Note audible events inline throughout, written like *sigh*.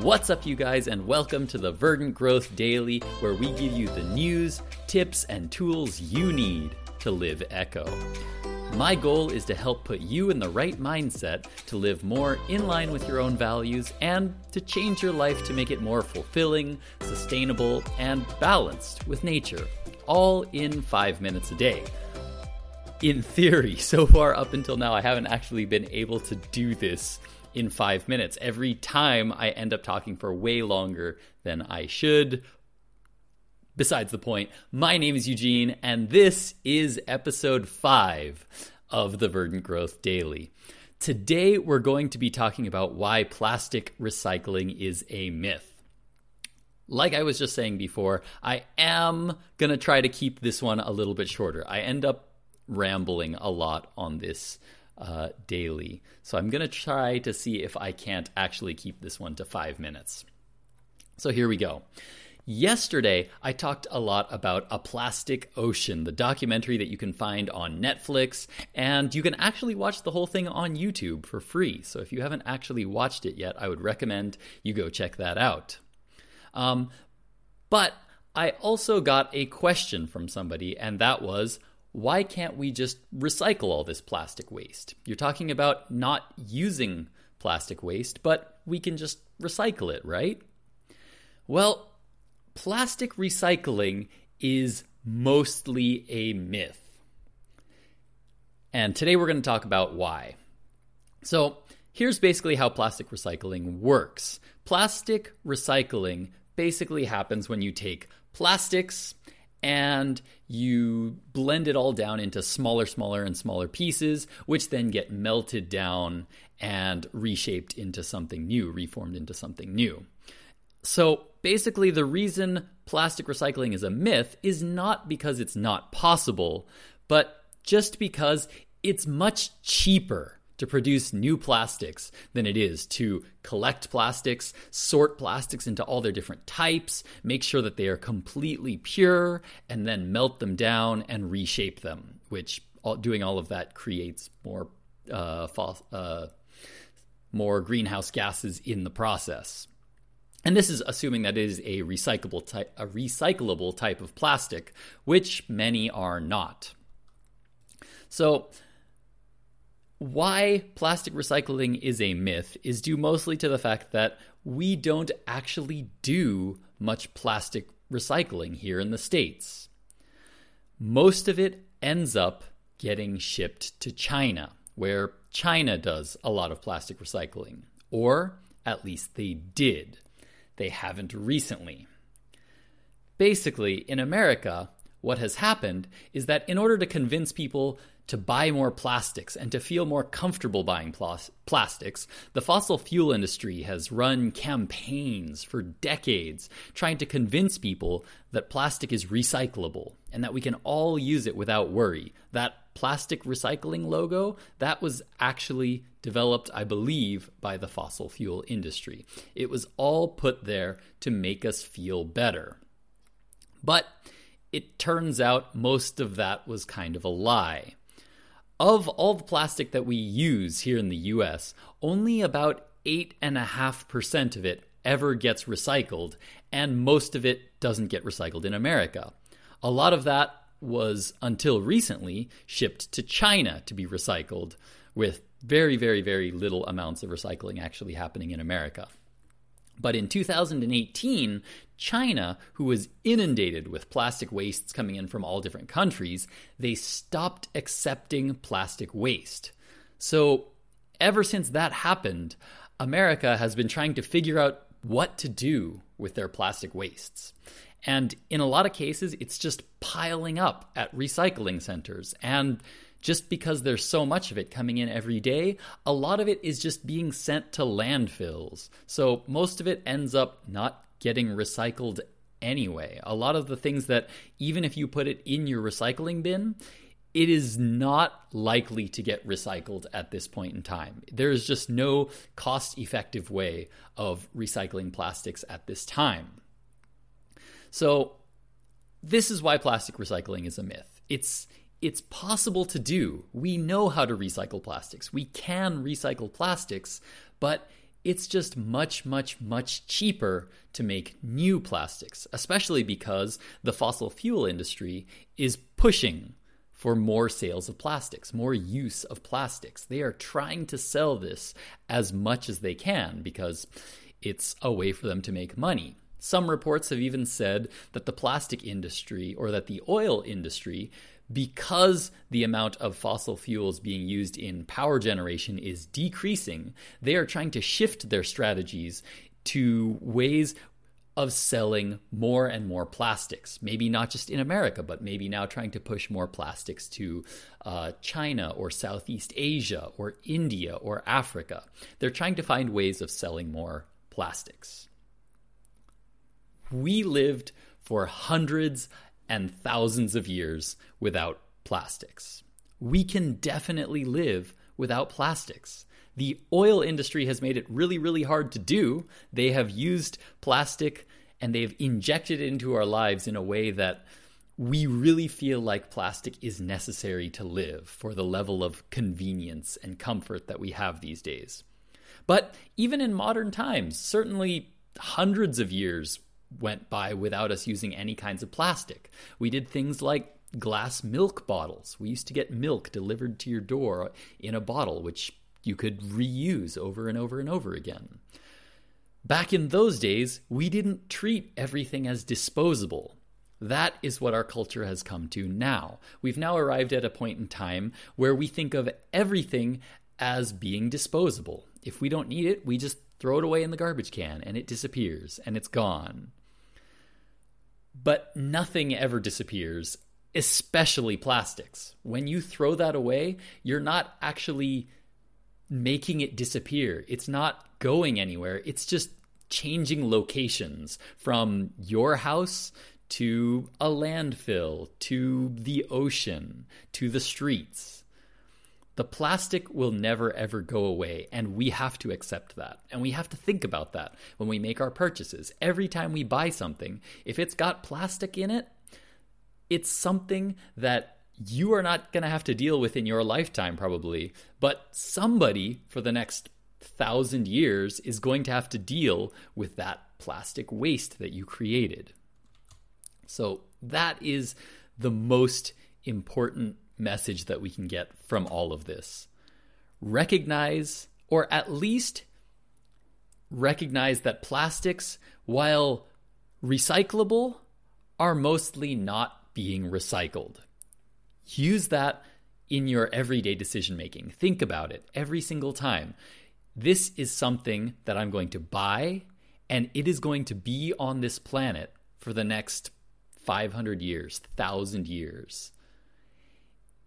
What's up, you guys, and welcome to the Verdant Growth Daily, where we give you the news, tips, and tools you need to live Echo. My goal is to help put you in the right mindset to live more in line with your own values and to change your life to make it more fulfilling, sustainable, and balanced with nature, all in five minutes a day. In theory, *laughs* so far up until now, I haven't actually been able to do this in five minutes. Every time I end up talking for way longer than I should. Besides the point, my name is Eugene, and this is episode five of the Verdant Growth Daily. Today, we're going to be talking about why plastic recycling is a myth. Like I was just saying before, I am going to try to keep this one a little bit shorter. I end up rambling a lot on this uh, daily. So I'm going to try to see if I can't actually keep this one to five minutes. So here we go. Yesterday, I talked a lot about A Plastic Ocean, the documentary that you can find on Netflix, and you can actually watch the whole thing on YouTube for free. So if you haven't actually watched it yet, I would recommend you go check that out. Um, but I also got a question from somebody, and that was why can't we just recycle all this plastic waste? You're talking about not using plastic waste, but we can just recycle it, right? Well, plastic recycling is mostly a myth. And today we're going to talk about why. So, here's basically how plastic recycling works plastic recycling basically happens when you take plastics and you blend it all down into smaller, smaller, and smaller pieces, which then get melted down and reshaped into something new, reformed into something new. So basically, the reason plastic recycling is a myth is not because it's not possible, but just because it's much cheaper to produce new plastics than it is to collect plastics, sort plastics into all their different types, make sure that they are completely pure, and then melt them down and reshape them, which doing all of that creates more uh, uh, more greenhouse gases in the process. And this is assuming that it is a recyclable type, a recyclable type of plastic, which many are not. So why plastic recycling is a myth is due mostly to the fact that we don't actually do much plastic recycling here in the States. Most of it ends up getting shipped to China, where China does a lot of plastic recycling. Or at least they did. They haven't recently. Basically, in America, what has happened is that in order to convince people to buy more plastics and to feel more comfortable buying plas- plastics, the fossil fuel industry has run campaigns for decades trying to convince people that plastic is recyclable and that we can all use it without worry. That plastic recycling logo, that was actually developed, I believe, by the fossil fuel industry. It was all put there to make us feel better. But it turns out most of that was kind of a lie. Of all the plastic that we use here in the US, only about 8.5% of it ever gets recycled, and most of it doesn't get recycled in America. A lot of that was, until recently, shipped to China to be recycled, with very, very, very little amounts of recycling actually happening in America. But in 2018, China, who was inundated with plastic wastes coming in from all different countries, they stopped accepting plastic waste. So, ever since that happened, America has been trying to figure out what to do with their plastic wastes. And in a lot of cases, it's just piling up at recycling centers. And just because there's so much of it coming in every day, a lot of it is just being sent to landfills. So most of it ends up not getting recycled anyway. A lot of the things that, even if you put it in your recycling bin, it is not likely to get recycled at this point in time. There is just no cost effective way of recycling plastics at this time. So, this is why plastic recycling is a myth. It's it's possible to do. We know how to recycle plastics. We can recycle plastics, but it's just much, much, much cheaper to make new plastics, especially because the fossil fuel industry is pushing for more sales of plastics, more use of plastics. They are trying to sell this as much as they can because it's a way for them to make money. Some reports have even said that the plastic industry or that the oil industry because the amount of fossil fuels being used in power generation is decreasing, they are trying to shift their strategies to ways of selling more and more plastics. Maybe not just in America, but maybe now trying to push more plastics to uh, China or Southeast Asia or India or Africa. They're trying to find ways of selling more plastics. We lived for hundreds and thousands of years without plastics. We can definitely live without plastics. The oil industry has made it really, really hard to do. They have used plastic and they've injected it into our lives in a way that we really feel like plastic is necessary to live for the level of convenience and comfort that we have these days. But even in modern times, certainly hundreds of years went by without us using any kinds of plastic. We did things like glass milk bottles. We used to get milk delivered to your door in a bottle, which you could reuse over and over and over again. Back in those days, we didn't treat everything as disposable. That is what our culture has come to now. We've now arrived at a point in time where we think of everything as being disposable. If we don't need it, we just throw it away in the garbage can and it disappears and it's gone. But nothing ever disappears, especially plastics. When you throw that away, you're not actually making it disappear. It's not going anywhere. It's just changing locations from your house to a landfill, to the ocean, to the streets. The plastic will never ever go away, and we have to accept that. And we have to think about that when we make our purchases. Every time we buy something, if it's got plastic in it, it's something that you are not going to have to deal with in your lifetime, probably, but somebody for the next thousand years is going to have to deal with that plastic waste that you created. So, that is the most important message that we can get from all of this. Recognize, or at least recognize that plastics, while recyclable, are mostly not being recycled. Use that in your everyday decision making. Think about it every single time. This is something that I'm going to buy, and it is going to be on this planet for the next 500 years, 1,000 years.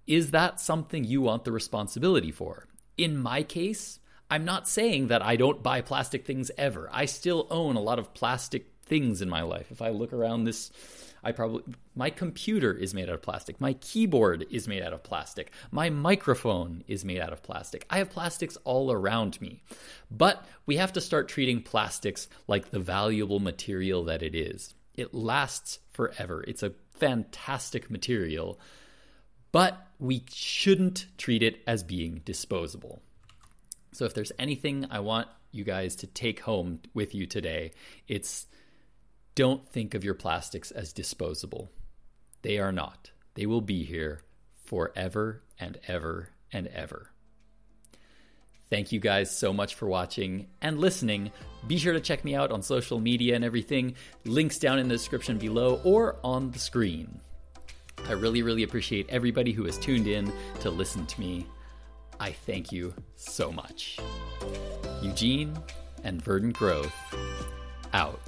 Is that something you want the responsibility for? In my case, I'm not saying that I don't buy plastic things ever. I still own a lot of plastic things in my life. If I look around this, I probably my computer is made out of plastic. My keyboard is made out of plastic. My microphone is made out of plastic. I have plastics all around me. But we have to start treating plastics like the valuable material that it is. It lasts forever. It's a fantastic material but we shouldn't treat it as being disposable. So, if there's anything I want you guys to take home with you today, it's don't think of your plastics as disposable. They are not. They will be here forever and ever and ever. Thank you guys so much for watching and listening. Be sure to check me out on social media and everything. Links down in the description below or on the screen. I really, really appreciate everybody who has tuned in to listen to me. I thank you so much. Eugene and Verdant Growth out.